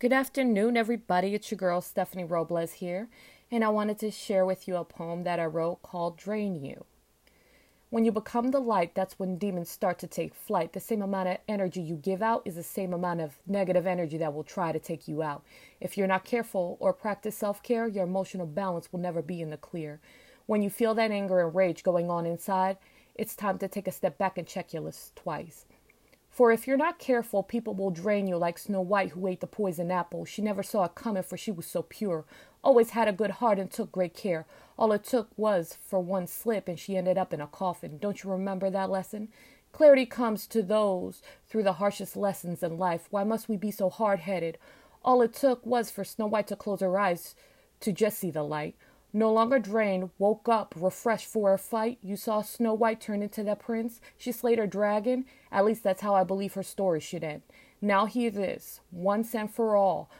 Good afternoon, everybody. It's your girl, Stephanie Robles here, and I wanted to share with you a poem that I wrote called Drain You. When you become the light, that's when demons start to take flight. The same amount of energy you give out is the same amount of negative energy that will try to take you out. If you're not careful or practice self care, your emotional balance will never be in the clear. When you feel that anger and rage going on inside, it's time to take a step back and check your list twice. For if you're not careful, people will drain you like Snow White who ate the poison apple. She never saw it coming, for she was so pure. Always had a good heart and took great care. All it took was for one slip, and she ended up in a coffin. Don't you remember that lesson? Clarity comes to those through the harshest lessons in life. Why must we be so hard headed? All it took was for Snow White to close her eyes to just see the light. No longer drained, woke up, refreshed for a fight. You saw Snow White turn into that prince. She slayed her dragon. At least that's how I believe her story should end. Now hear this, once and for all.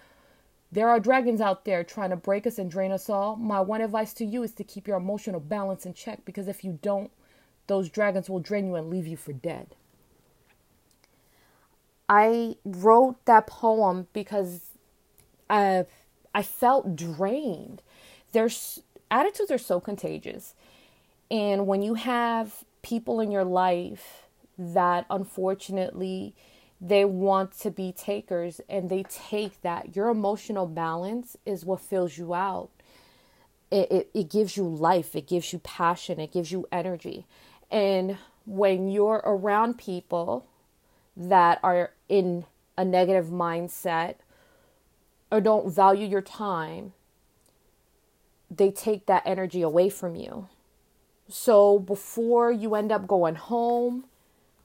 There are dragons out there trying to break us and drain us all. My one advice to you is to keep your emotional balance in check because if you don't, those dragons will drain you and leave you for dead. I wrote that poem because I I felt drained there's attitudes are so contagious. And when you have people in your life that unfortunately they want to be takers and they take that, your emotional balance is what fills you out. It, it, it gives you life, it gives you passion, it gives you energy. And when you're around people that are in a negative mindset or don't value your time they take that energy away from you. So before you end up going home,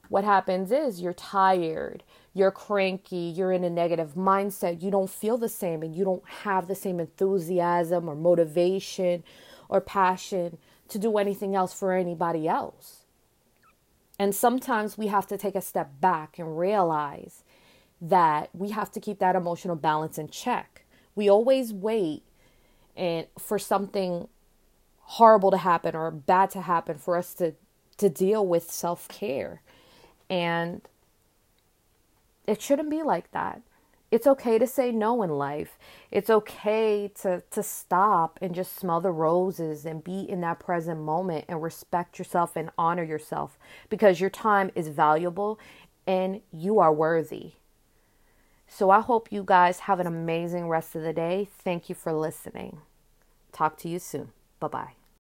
what happens is you're tired, you're cranky, you're in a negative mindset, you don't feel the same, and you don't have the same enthusiasm or motivation or passion to do anything else for anybody else. And sometimes we have to take a step back and realize that we have to keep that emotional balance in check. We always wait and for something horrible to happen or bad to happen for us to to deal with self-care. And it shouldn't be like that. It's okay to say no in life. It's okay to to stop and just smell the roses and be in that present moment and respect yourself and honor yourself because your time is valuable and you are worthy so I hope you guys have an amazing rest of the day. Thank you for listening. Talk to you soon. Bye bye.